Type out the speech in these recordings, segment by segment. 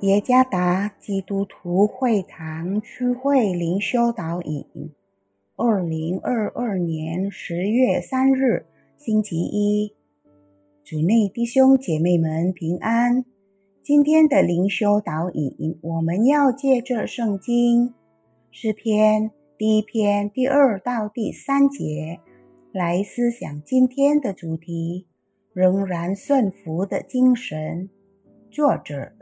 耶加达基督徒会堂区会灵修导引，二零二二年十月三日，星期一，主内弟兄姐妹们平安。今天的灵修导引，我们要借着圣经诗篇第一篇第二到第三节来思想今天的主题：仍然顺服的精神。作者。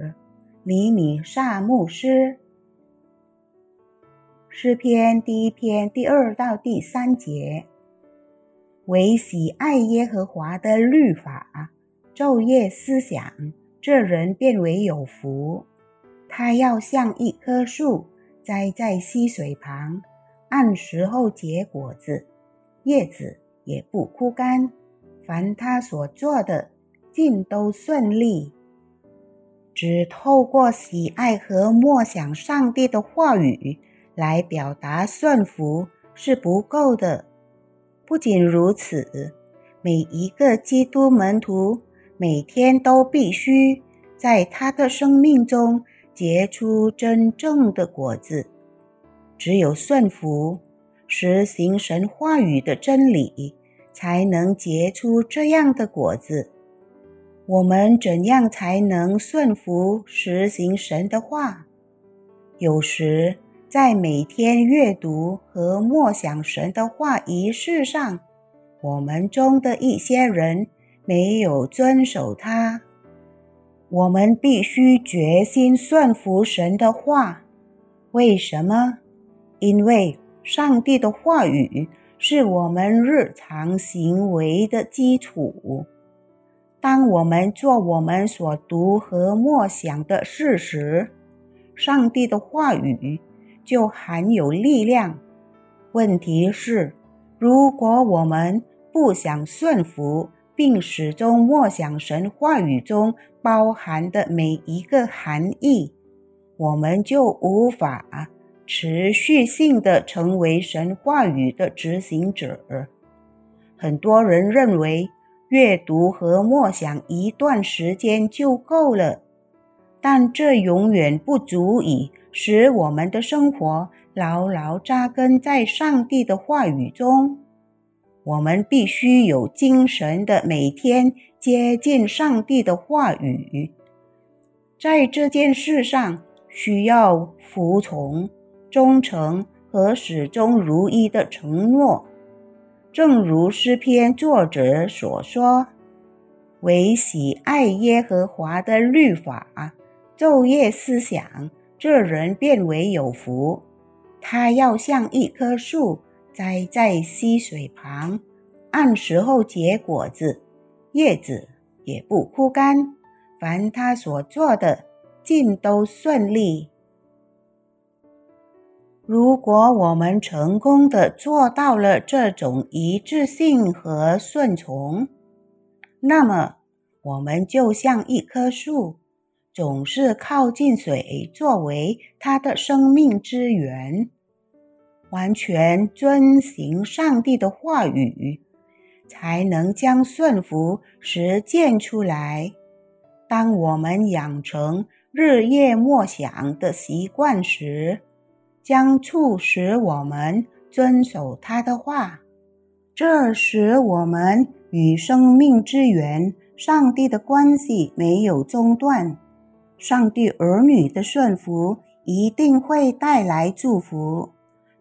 厘米萨牧师诗篇第一篇第二到第三节：唯喜爱耶和华的律法，昼夜思想，这人变为有福。他要像一棵树栽在溪水旁，按时候结果子，叶子也不枯干。凡他所做的，尽都顺利。只透过喜爱和默想上帝的话语来表达顺服是不够的。不仅如此，每一个基督门徒每天都必须在他的生命中结出真正的果子。只有顺服、实行神话语的真理，才能结出这样的果子。我们怎样才能顺服实行神的话？有时在每天阅读和默想神的话仪式上，我们中的一些人没有遵守它。我们必须决心顺服神的话。为什么？因为上帝的话语是我们日常行为的基础。当我们做我们所读和默想的事时，上帝的话语就含有力量。问题是，如果我们不想顺服，并始终默想神话语中包含的每一个含义，我们就无法持续性的成为神话语的执行者。很多人认为。阅读和默想一段时间就够了，但这永远不足以使我们的生活牢牢扎根在上帝的话语中。我们必须有精神的每天接近上帝的话语，在这件事上需要服从、忠诚和始终如一的承诺。正如诗篇作者所说：“唯喜爱耶和华的律法，昼夜思想，这人变为有福。他要像一棵树栽在溪水旁，按时候结果子，叶子也不枯干。凡他所做的，尽都顺利。”如果我们成功的做到了这种一致性和顺从，那么我们就像一棵树，总是靠近水作为它的生命之源。完全遵行上帝的话语，才能将顺服实践出来。当我们养成日夜默想的习惯时，将促使我们遵守他的话，这使我们与生命之源上帝的关系没有中断。上帝儿女的顺服一定会带来祝福，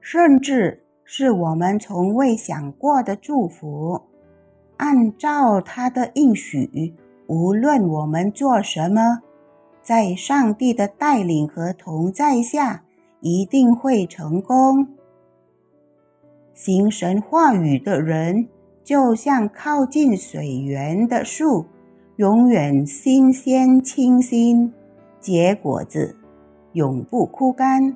甚至是我们从未想过的祝福。按照他的应许，无论我们做什么，在上帝的带领和同在下。一定会成功。行神话语的人，就像靠近水源的树，永远新鲜清新，结果子永不枯干。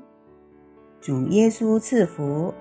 主耶稣赐福。